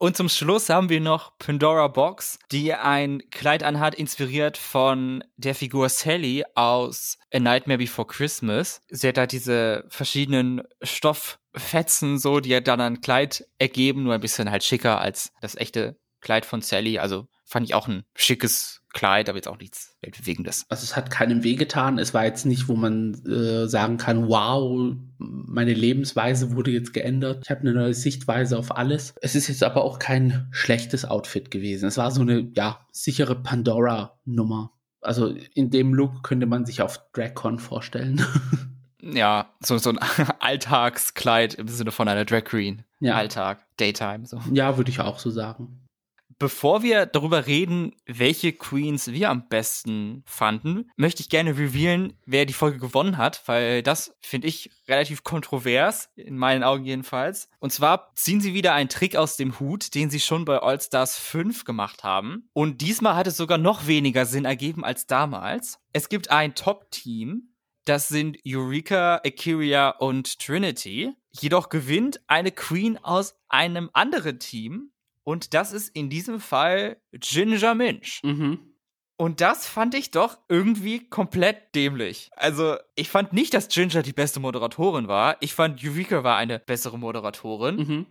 Speaker 1: Und zum Schluss haben wir noch Pandora Box, die ein Kleid anhat, inspiriert von der Figur Sally aus A Nightmare Before Christmas. Sie hat da diese verschiedenen Stofffetzen so, die dann ein Kleid ergeben, nur ein bisschen halt schicker als das echte Kleid von Sally. Also fand ich auch ein schickes Kleid, aber jetzt auch nichts Weltbewegendes.
Speaker 2: Also es hat keinem wehgetan. Es war jetzt nicht, wo man äh, sagen kann, wow, meine Lebensweise wurde jetzt geändert. Ich habe eine neue Sichtweise auf alles. Es ist jetzt aber auch kein schlechtes Outfit gewesen. Es war so eine, ja, sichere Pandora-Nummer. Also in dem Look könnte man sich auf DragCon vorstellen. [laughs]
Speaker 1: ja, so, so ein [laughs] Alltagskleid im Sinne von einer Drag Queen. Ja. Alltag, Daytime. So.
Speaker 2: Ja, würde ich auch so sagen.
Speaker 1: Bevor wir darüber reden, welche Queens wir am besten fanden, möchte ich gerne revealen, wer die Folge gewonnen hat, weil das finde ich relativ kontrovers, in meinen Augen jedenfalls. Und zwar ziehen sie wieder einen Trick aus dem Hut, den sie schon bei All Stars 5 gemacht haben. Und diesmal hat es sogar noch weniger Sinn ergeben als damals. Es gibt ein Top-Team, das sind Eureka, Akiria und Trinity. Jedoch gewinnt eine Queen aus einem anderen Team, und das ist in diesem Fall Ginger Minch.
Speaker 2: Mhm.
Speaker 1: Und das fand ich doch irgendwie komplett dämlich. Also, ich fand nicht, dass Ginger die beste Moderatorin war. Ich fand, Eureka war eine bessere Moderatorin.
Speaker 2: Mhm.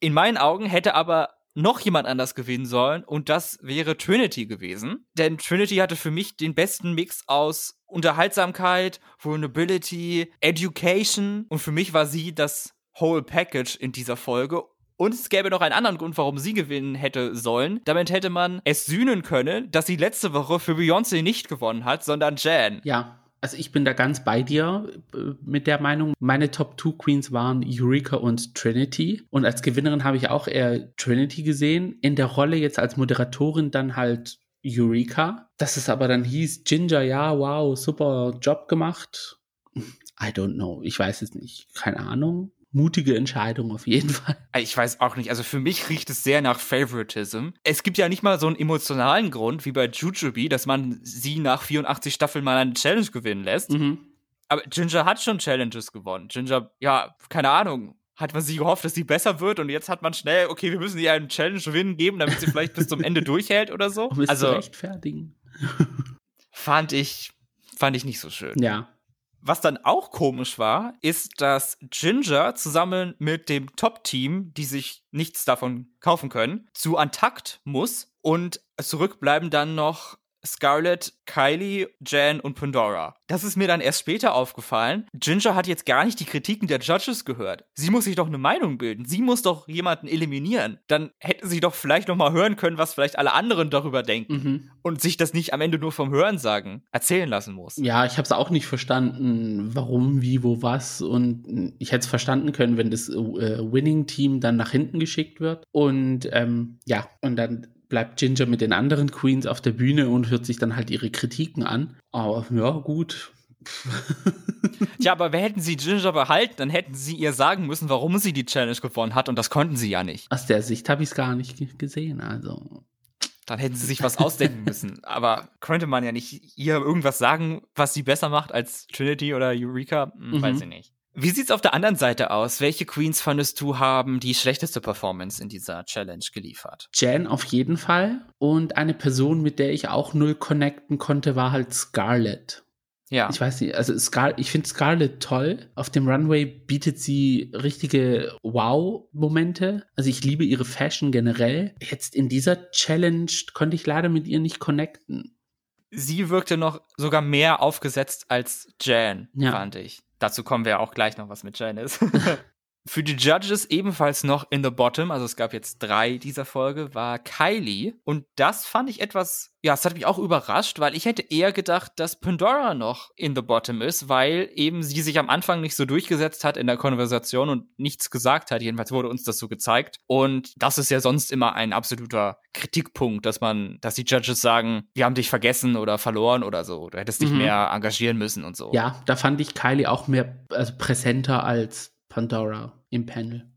Speaker 1: In meinen Augen hätte aber noch jemand anders gewinnen sollen und das wäre Trinity gewesen. Denn Trinity hatte für mich den besten Mix aus Unterhaltsamkeit, Vulnerability, Education und für mich war sie das Whole Package in dieser Folge und es gäbe noch einen anderen Grund, warum sie gewinnen hätte sollen. Damit hätte man es sühnen können, dass sie letzte Woche für Beyoncé nicht gewonnen hat, sondern Jan.
Speaker 2: Ja, also ich bin da ganz bei dir äh, mit der Meinung. Meine Top 2 Queens waren Eureka und Trinity. Und als Gewinnerin habe ich auch eher Trinity gesehen. In der Rolle jetzt als Moderatorin dann halt Eureka. Dass es aber dann hieß, Ginger, ja, wow, super Job gemacht. [laughs] I don't know. Ich weiß es nicht. Keine Ahnung mutige Entscheidung auf jeden Fall. [laughs]
Speaker 1: Ich weiß auch nicht. Also für mich riecht es sehr nach Favoritism. Es gibt ja nicht mal so einen emotionalen Grund wie bei Jujubee, dass man sie nach 84 Staffeln mal eine Challenge gewinnen lässt.
Speaker 2: Mhm.
Speaker 1: Aber Ginger hat schon Challenges gewonnen. Ginger, ja, keine Ahnung. Hat man sie gehofft, dass sie besser wird und jetzt hat man schnell, okay, wir müssen ihr einen Challenge-Win geben, damit sie vielleicht bis zum Ende [laughs] durchhält oder so.
Speaker 2: Um es
Speaker 1: also
Speaker 2: zu rechtfertigen. [laughs]
Speaker 1: fand ich, fand ich nicht so schön.
Speaker 2: Ja.
Speaker 1: Was dann auch komisch war, ist, dass Ginger zusammen mit dem Top-Team, die sich nichts davon kaufen können, zu Antakt muss und zurückbleiben dann noch Scarlett, Kylie, Jan und Pandora. Das ist mir dann erst später aufgefallen. Ginger hat jetzt gar nicht die Kritiken der Judges gehört. Sie muss sich doch eine Meinung bilden. Sie muss doch jemanden eliminieren. Dann hätte sie doch vielleicht noch mal hören können, was vielleicht alle anderen darüber denken
Speaker 2: Mhm.
Speaker 1: und sich das nicht am Ende nur vom Hörensagen erzählen lassen muss.
Speaker 2: Ja, ich habe es auch nicht verstanden, warum, wie, wo, was. Und ich hätte es verstanden können, wenn das äh, Winning-Team dann nach hinten geschickt wird. Und ähm, ja, und dann bleibt Ginger mit den anderen Queens auf der Bühne und hört sich dann halt ihre Kritiken an. Aber ja, gut. [laughs]
Speaker 1: Ja, aber hätten sie Ginger behalten, dann hätten sie ihr sagen müssen, warum sie die Challenge gewonnen hat und das konnten sie ja nicht.
Speaker 2: Aus der Sicht habe ich es gar nicht ge- gesehen. Also.
Speaker 1: Dann hätten sie sich was ausdenken müssen. [laughs] Aber könnte man ja nicht ihr irgendwas sagen, was sie besser macht als Trinity oder Eureka? Hm,
Speaker 2: Mhm.
Speaker 1: Weiß ich nicht. Wie sieht's auf der anderen Seite aus? Welche Queens fandest du haben die schlechteste Performance in dieser Challenge geliefert?
Speaker 2: Jan auf jeden Fall. Und eine Person, mit der ich auch null connecten konnte, war halt Scarlett.
Speaker 1: Ja.
Speaker 2: Ich weiß nicht, also Scar ich finde Scarlett toll. Auf dem Runway bietet sie richtige Wow-Momente. Also ich liebe ihre Fashion generell. Jetzt in dieser Challenge konnte ich leider mit ihr nicht connecten.
Speaker 1: sie wirkte noch sogar mehr aufgesetzt als Jan,
Speaker 2: Ja.
Speaker 1: fand ich. Dazu kommen wir auch gleich noch, was mit Jan ist. [laughs] Für die Judges ebenfalls noch in the bottom, also es gab jetzt drei dieser Folge, war Kylie. Und das fand ich etwas, ja, es hat mich auch überrascht, weil ich hätte eher gedacht, dass Pandora noch in the bottom ist, weil eben sie sich am Anfang nicht so durchgesetzt hat in der Konversation und nichts gesagt hat. Jedenfalls wurde uns das so gezeigt. Und das ist ja sonst immer ein absoluter Kritikpunkt, dass man, dass die Judges sagen, wir haben dich vergessen oder verloren oder so. Du hättest dich
Speaker 2: Mhm.
Speaker 1: mehr engagieren müssen und so.
Speaker 2: Ja, da fand ich Kylie auch mehr also präsenter als Pandora im Panel.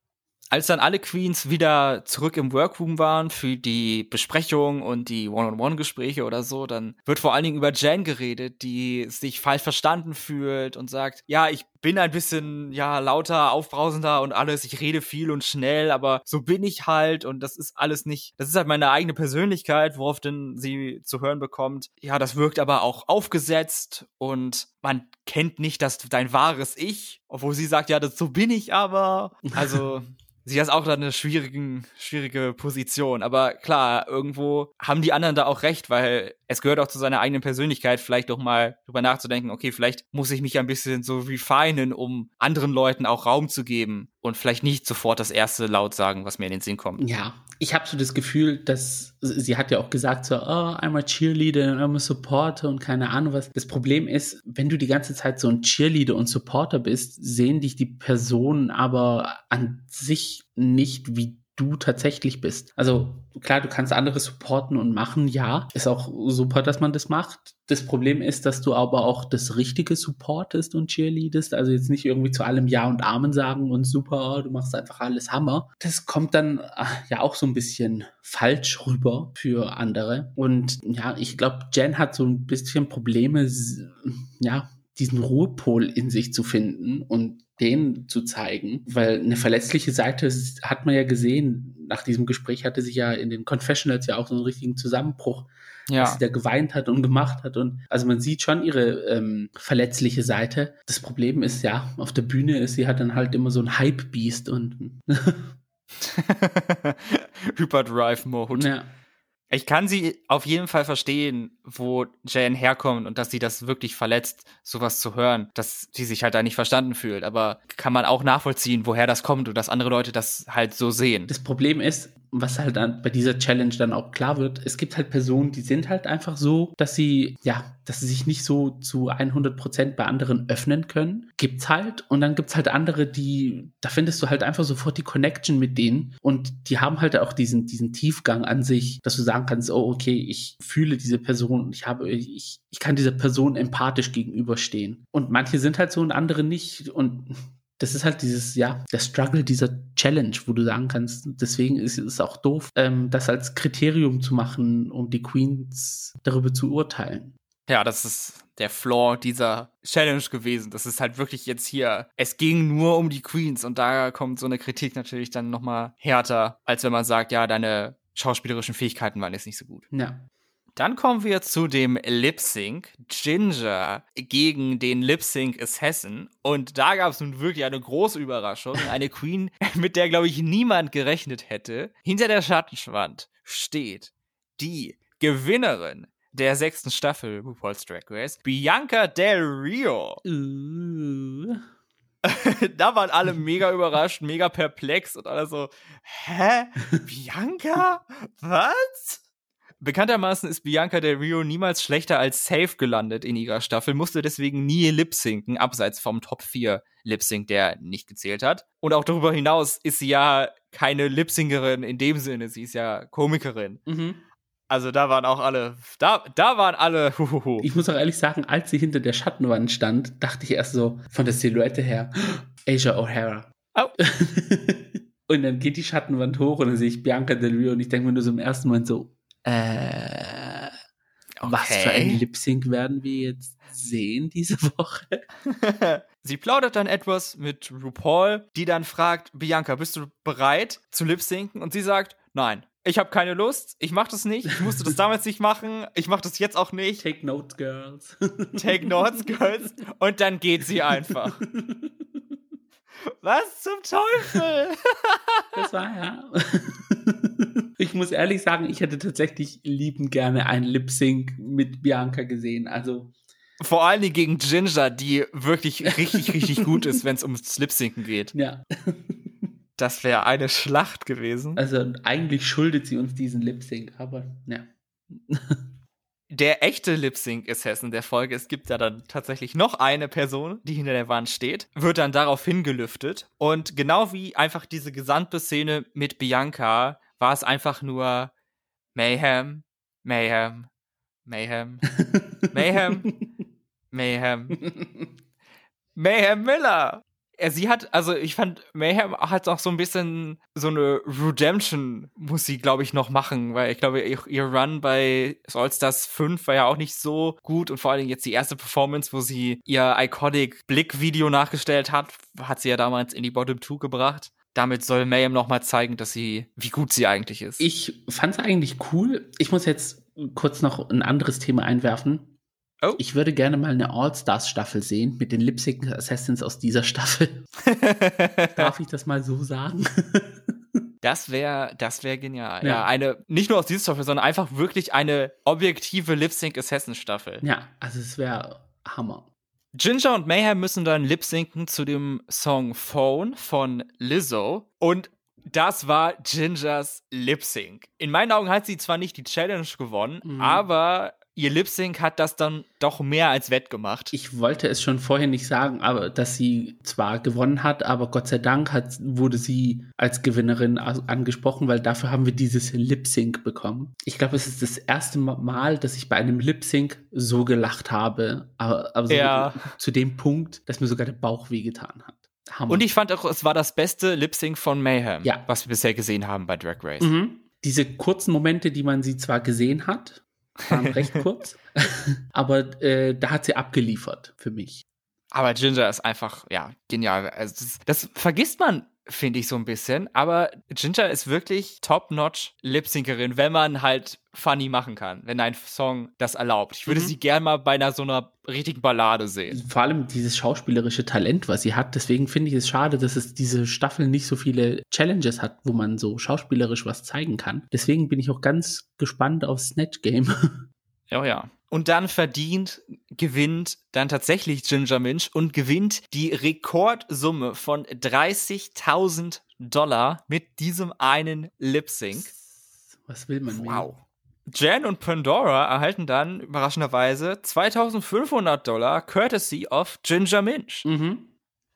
Speaker 1: Als dann alle Queens wieder zurück im Workroom waren für die Besprechung und die One-on-One-Gespräche oder so, dann wird vor allen Dingen über Jan geredet, die sich falsch verstanden fühlt und sagt, ja, ich bin ein bisschen, ja, lauter, aufbrausender und alles, ich rede viel und schnell, aber so bin ich halt und das ist alles nicht, das ist halt meine eigene Persönlichkeit, worauf denn sie zu hören bekommt. Ja, das wirkt aber auch aufgesetzt und man kennt nicht das dein wahres Ich, obwohl sie sagt, ja, das so bin ich aber. [laughs] Also Sie ist auch da eine schwierigen, schwierige Position. Aber klar, irgendwo haben die anderen da auch recht, weil es gehört auch zu seiner eigenen Persönlichkeit, vielleicht doch mal drüber nachzudenken, okay, vielleicht muss ich mich ein bisschen so refinen, um anderen Leuten auch Raum zu geben und vielleicht nicht sofort das erste laut sagen, was mir in den Sinn kommt.
Speaker 2: Ja, ich habe so das Gefühl, dass sie hat ja auch gesagt so, oh, I'm a Cheerleader und I'm a Supporter und keine Ahnung was. Das Problem ist, wenn du die ganze Zeit so ein Cheerleader und Supporter bist, sehen dich die Personen aber an sich nicht wie du tatsächlich bist. Also klar, du kannst andere supporten und machen, ja. Ist auch super, dass man das macht. Das Problem ist, dass du aber auch das Richtige supportest und cheerleadest. Also jetzt nicht irgendwie zu allem Ja und Amen sagen und super, du machst einfach alles Hammer. Das kommt dann ach, ja auch so ein bisschen falsch rüber für andere. Und ja, ich glaube, Jen hat so ein bisschen Probleme, ja, diesen Ruhepol in sich zu finden und den zu zeigen, weil eine verletzliche Seite hat man ja gesehen, nach diesem Gespräch hatte sich ja in den Confessionals ja auch so einen richtigen Zusammenbruch, ja. dass sie da geweint hat und gemacht hat und also man sieht schon ihre ähm, verletzliche Seite. Das Problem ist ja, auf der Bühne ist sie hat dann halt immer so ein Hype-Beast und [laughs] [laughs]
Speaker 1: Hyperdrive-Mode. Ja. Ich kann sie auf jeden Fall verstehen, wo Jane herkommt und dass sie das wirklich verletzt, sowas zu hören, dass sie sich halt da nicht verstanden fühlt. Aber kann man auch nachvollziehen, woher das kommt und dass andere Leute das halt so sehen.
Speaker 2: Das Problem ist, was halt dann bei dieser Challenge dann auch klar wird, es gibt halt Personen, die sind halt einfach so, dass sie, ja, dass sie sich nicht so zu 100 Prozent bei anderen öffnen können. Gibt's halt. Und dann gibt's halt andere, die, da findest du halt einfach sofort die Connection mit denen. Und die haben halt auch diesen, diesen Tiefgang an sich, dass du sagen kannst, oh, okay, ich fühle diese Person und ich habe, ich, ich kann dieser Person empathisch gegenüberstehen. Und manche sind halt so und andere nicht. Und das ist halt dieses, ja, der Struggle dieser Challenge, wo du sagen kannst, deswegen ist es auch doof, ähm, das als Kriterium zu machen, um die Queens darüber zu urteilen.
Speaker 1: Ja, das ist der Flaw dieser Challenge gewesen. Das ist halt wirklich jetzt hier, es ging nur um die Queens und da kommt so eine Kritik natürlich dann nochmal härter, als wenn man sagt, ja, deine schauspielerischen Fähigkeiten waren jetzt nicht so gut.
Speaker 2: Ja.
Speaker 1: Dann kommen wir zu dem Lip Sync. Ginger gegen den Lip Sync Assassin. Und da gab es nun wirklich eine große Überraschung. Eine Queen, [laughs] mit der, glaube ich, niemand gerechnet hätte. Hinter der Schattenwand steht die Gewinnerin der sechsten Staffel RuPaul's Drag Race, Bianca Del Rio. Uh. [laughs] da waren alle mega überrascht, mega perplex und alle so, hä? [laughs] Bianca? Was? Bekanntermaßen ist Bianca Del Rio niemals schlechter als safe gelandet in ihrer Staffel, musste deswegen nie lip-sinken, abseits vom Top 4 Lip-Sync, der nicht gezählt hat. Und auch darüber hinaus ist sie ja keine Lip-Singerin in dem Sinne, sie ist ja Komikerin. Mhm. Also da waren auch alle, da, da waren alle. Huhuhu.
Speaker 2: Ich muss auch ehrlich sagen, als sie hinter der Schattenwand stand, dachte ich erst so von der Silhouette her, [gasps] Asia O'Hara. Oh. [laughs] und dann geht die Schattenwand hoch und dann sehe ich Bianca Del Rio und ich denke mir nur so im ersten Moment so, äh, okay. Was für ein Lip Sync werden wir jetzt sehen diese Woche? [laughs]
Speaker 1: Sie plaudert dann etwas mit RuPaul, die dann fragt, Bianca, bist du bereit zu Lip Sinken? Und sie sagt, nein. Ich habe keine Lust, ich mach das nicht, ich musste das damals nicht machen, ich mach das jetzt auch nicht.
Speaker 2: Take notes, girls.
Speaker 1: Take notes, girls. [laughs] Und dann geht sie einfach. [laughs] Was zum Teufel?
Speaker 2: das war ja. [laughs] Ich muss ehrlich sagen, ich hätte tatsächlich liebend gerne ein Lip Sync mit Bianca gesehen. Also
Speaker 1: vor allen Dingen gegen Ginger, die wirklich richtig, richtig gut ist, wenn es ums Lip Synken geht.
Speaker 2: Ja.
Speaker 1: Das wäre eine Schlacht gewesen.
Speaker 2: Also eigentlich schuldet sie uns diesen Lip Sync, aber ja.
Speaker 1: Der echte Lip Sync Assassin der Folge, es gibt ja dann tatsächlich noch eine Person, die hinter der Wand steht, wird dann darauf hingelüftet. Und genau wie einfach diese gesamte Szene mit Bianca war es einfach nur Mayhem, Mayhem, Mayhem, [laughs] Mayhem, Mayhem, [laughs] Mayhem Miller. Sie hat, also ich fand, Mayhem hat auch so ein bisschen so eine Redemption muss sie, glaube ich, noch machen, weil ich glaube, ihr, Run bei All-Stars 5 war ja auch nicht so gut und vor allen Dingen jetzt die erste Performance, wo sie ihr iconic Blick-Video nachgestellt hat, hat sie ja damals in die Bottom 2 gebracht damit soll Mayhem nochmal zeigen, dass sie, wie gut sie eigentlich ist.
Speaker 2: Ich fand es eigentlich cool. Ich muss jetzt kurz noch ein anderes Thema einwerfen. Oh. Ich würde gerne mal eine All-Stars-Staffel sehen mit den Lip Sync Assassins aus dieser Staffel. [laughs] Darf ich das mal so sagen? [laughs]
Speaker 1: Das wäre, das wäre genial. Ja. ja. eine, nicht nur aus dieser Staffel, sondern einfach wirklich eine objektive Lip Sync Assassin Staffel.
Speaker 2: Ja, also es wäre Hammer.
Speaker 1: Ginger und Mayhem müssen dann lip-sinken zu dem Song Phone von Lizzo. Und das war Gingers Lip-Sync. In meinen Augen hat sie zwar nicht die Challenge gewonnen, mhm. aber ihr Lip Sync hat das dann doch mehr als wettgemacht.
Speaker 2: Ich wollte es schon vorher nicht sagen, aber dass sie zwar gewonnen hat, aber Gott sei Dank hat, wurde sie als Gewinnerin angesprochen, weil dafür haben wir dieses Lip Sync bekommen. Ich glaube, es ist das erste Mal, dass ich bei einem Lip Sync so gelacht habe, aber, aber so
Speaker 1: Ja.
Speaker 2: zu dem Punkt, dass mir sogar der Bauch wehgetan hat. Hammer.
Speaker 1: Und ich fand auch, es war das beste Lip Sync von Mayhem,
Speaker 2: Ja.
Speaker 1: was wir bisher gesehen haben bei Drag Race.
Speaker 2: Mhm. Diese kurzen Momente, die man sie zwar gesehen hat, waren recht [laughs] kurz, aber äh, da hat sie abgeliefert für mich.
Speaker 1: Aber Ginger ist einfach, ja, genial. Also das, das vergisst man, finde ich, so ein bisschen. Aber Ginger ist wirklich top-notch Lip-Syncerin, wenn man halt funny machen kann, wenn ein Song das erlaubt. Ich würde
Speaker 2: Mhm.
Speaker 1: sie gern mal bei einer so einer richtigen Ballade sehen.
Speaker 2: Vor allem dieses schauspielerische Talent, was sie hat. Deswegen finde ich es schade, dass es diese Staffel nicht so viele Challenges hat, wo man so schauspielerisch was zeigen kann. Deswegen bin ich auch ganz gespannt auf Snatch Game. [laughs]
Speaker 1: Oh ja. Und dann verdient, gewinnt dann tatsächlich Ginger Minch und gewinnt die Rekordsumme von 30.000 Dollar mit diesem einen Lip-Sync.
Speaker 2: Was will man mehr?
Speaker 1: Wow. Jan und Pandora erhalten dann überraschenderweise 2500 Dollar courtesy of Ginger Minch.
Speaker 2: Mhm.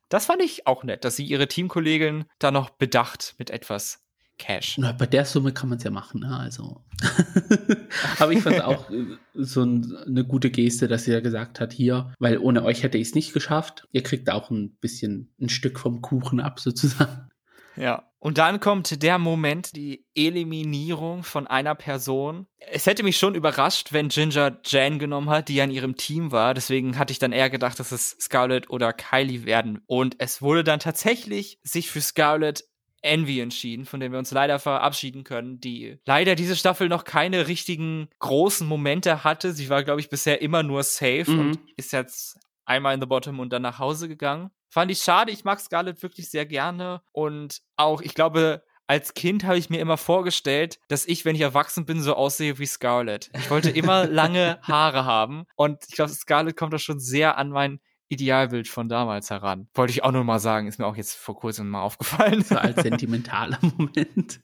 Speaker 1: Das fand ich auch nett, dass sie ihre Teamkollegin da noch bedacht mit etwas Cash.
Speaker 2: Na, bei der Summe kann man es ja machen, ne? also. [laughs] [laughs] Aber ich fand auch äh, so ein, eine gute Geste, dass sie ja gesagt hat, hier, weil ohne euch hätte ich es nicht geschafft. Ihr kriegt auch ein bisschen ein Stück vom Kuchen ab, sozusagen.
Speaker 1: Ja. Und dann kommt der Moment, die Eliminierung von einer Person. Es hätte mich schon überrascht, wenn Ginger Jan genommen hat, die ja in ihrem Team war. Deswegen hatte ich dann eher gedacht, dass es Scarlett oder Kylie werden. Und es wurde dann tatsächlich sich für Scarlett Envy entschieden, von dem wir uns leider verabschieden können, die leider diese Staffel noch keine richtigen großen Momente hatte. Sie war, glaube ich, bisher immer nur safe
Speaker 2: Mhm.
Speaker 1: und ist jetzt einmal in the bottom und dann nach Hause gegangen. Fand ich schade. Ich mag Scarlett wirklich sehr gerne. Und auch, ich glaube, als Kind habe ich mir immer vorgestellt, dass ich, wenn ich erwachsen bin, so aussehe wie Scarlett. Ich wollte immer [laughs] lange Haare haben. Und ich glaube, Scarlett kommt da schon sehr an mein Idealbild von damals heran. Wollte ich auch nur mal sagen, ist mir auch jetzt vor kurzem mal aufgefallen.
Speaker 2: So als [laughs] sentimentaler Moment.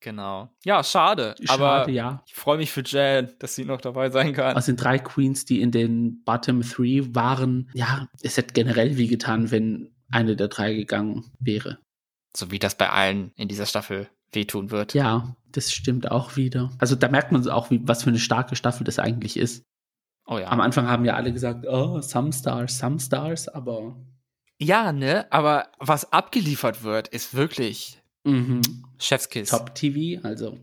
Speaker 1: genau. Ja, schade.
Speaker 2: Schade,
Speaker 1: aber
Speaker 2: ja.
Speaker 1: ich freue mich für Jan, dass sie noch dabei sein kann.
Speaker 2: Aus den drei Queens, die in den Bottom Three waren, ja, es hätte generell wie getan, wenn eine der drei gegangen wäre.
Speaker 1: so wie das bei allen in dieser Staffel wehtun wird.
Speaker 2: Ja, das stimmt auch wieder. Also da merkt man auch, wie, was für eine starke Staffel das eigentlich ist.
Speaker 1: Oh ja.
Speaker 2: Am Anfang haben ja alle gesagt, oh, some stars, some stars, aber
Speaker 1: Ja, ne? Aber was abgeliefert wird, ist wirklich
Speaker 2: mhm.
Speaker 1: Chefskiss.
Speaker 2: Top TV, also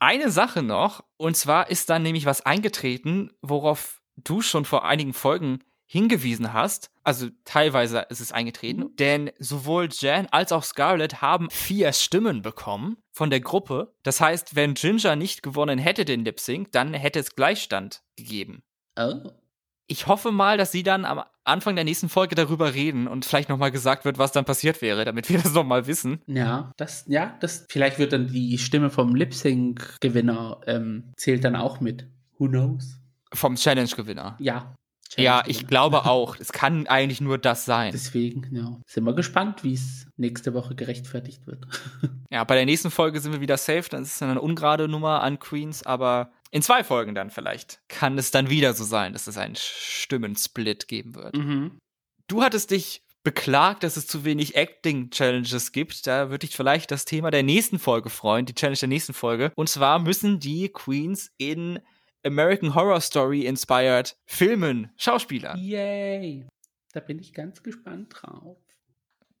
Speaker 1: Eine Sache noch, und zwar ist dann nämlich was eingetreten, worauf du schon vor einigen Folgen hingewiesen hast. Also teilweise ist es eingetreten, denn sowohl Jan als auch Scarlett haben vier Stimmen bekommen von der Gruppe. Das heißt, wenn Ginger nicht gewonnen hätte den Lip Sync, dann hätte es Gleichstand gegeben.
Speaker 2: Oh.
Speaker 1: Ich hoffe mal, dass sie dann am Anfang der nächsten Folge darüber reden und vielleicht nochmal gesagt wird, was dann passiert wäre, damit wir [laughs] das nochmal wissen.
Speaker 2: Ja, das, ja, das, vielleicht wird dann die Stimme vom Lip Sync Gewinner ähm, zählt dann auch mit. Who knows?
Speaker 1: Vom Challenge-Gewinner.
Speaker 2: Ja.
Speaker 1: Ja,
Speaker 2: Challenge
Speaker 1: ich
Speaker 2: Gewinner.
Speaker 1: glaube auch. Es kann eigentlich nur das sein.
Speaker 2: Deswegen, ja. Sind wir gespannt, wie es nächste Woche gerechtfertigt wird. [laughs]
Speaker 1: Ja, bei der nächsten Folge sind wir wieder safe. Dann ist es eine ungerade Nummer an Queens, aber in zwei Folgen dann vielleicht kann es dann wieder so sein, dass es einen Stimmensplit geben wird.
Speaker 2: mhm.
Speaker 1: Du hattest dich beklagt, dass es zu wenig Acting-Challenges gibt. Da würde ich vielleicht das Thema der nächsten Folge freuen, die Challenge der nächsten Folge. Und zwar müssen die Queens in American Horror Story inspired Filmen Schauspieler.
Speaker 2: Yay. Da bin ich ganz gespannt drauf.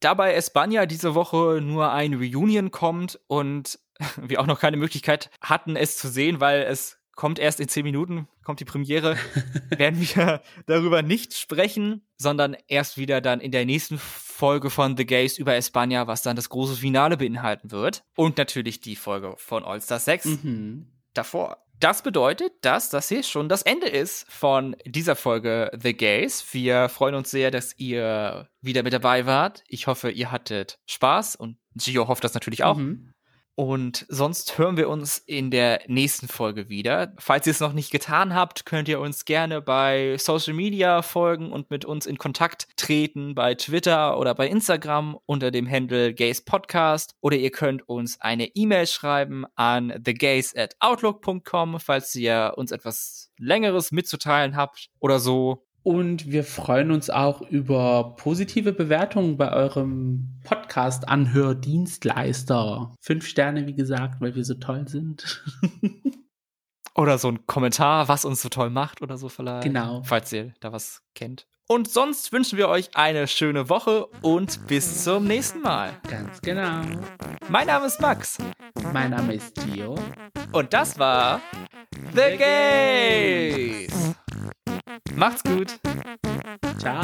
Speaker 1: da bei Espanja diese Woche nur ein Reunion kommt und [laughs] wir auch noch keine Möglichkeit hatten, es zu sehen, weil es kommt erst in zehn Minuten, kommt die Premiere, [laughs] werden wir darüber nicht sprechen, sondern erst wieder dann in der nächsten Folge von The Gays über Espanja, was dann das große Finale beinhalten wird. Und natürlich die Folge von All Star 6
Speaker 2: Mhm.
Speaker 1: davor. Das bedeutet, dass das hier schon das Ende ist von dieser Folge The Gays. Wir freuen uns sehr, dass ihr wieder mit dabei wart. Ich hoffe, ihr hattet Spaß und Gio hofft das natürlich auch.
Speaker 2: Mhm.
Speaker 1: Und sonst hören wir uns in der nächsten Folge wieder. Falls ihr es noch nicht getan habt, könnt ihr uns gerne bei Social Media folgen und mit uns in Kontakt treten bei Twitter oder bei Instagram unter dem Handle Gays Podcast. Oder ihr könnt uns eine E-Mail schreiben an thegays falls ihr uns etwas längeres mitzuteilen habt oder so.
Speaker 2: Und wir freuen uns auch über positive Bewertungen bei eurem Podcast-Anhördienstleister. Fünf Sterne, wie gesagt, weil wir so toll sind. [laughs]
Speaker 1: oder so ein Kommentar, was uns so toll macht oder so vielleicht.
Speaker 2: Genau.
Speaker 1: Falls ihr da was kennt. Und sonst wünschen wir euch eine schöne Woche und bis zum nächsten Mal.
Speaker 2: Ganz genau.
Speaker 1: Mein Name ist Max.
Speaker 2: Mein Name ist Gio.
Speaker 1: Und das war The Gays. Macht's gut.
Speaker 2: Ciao.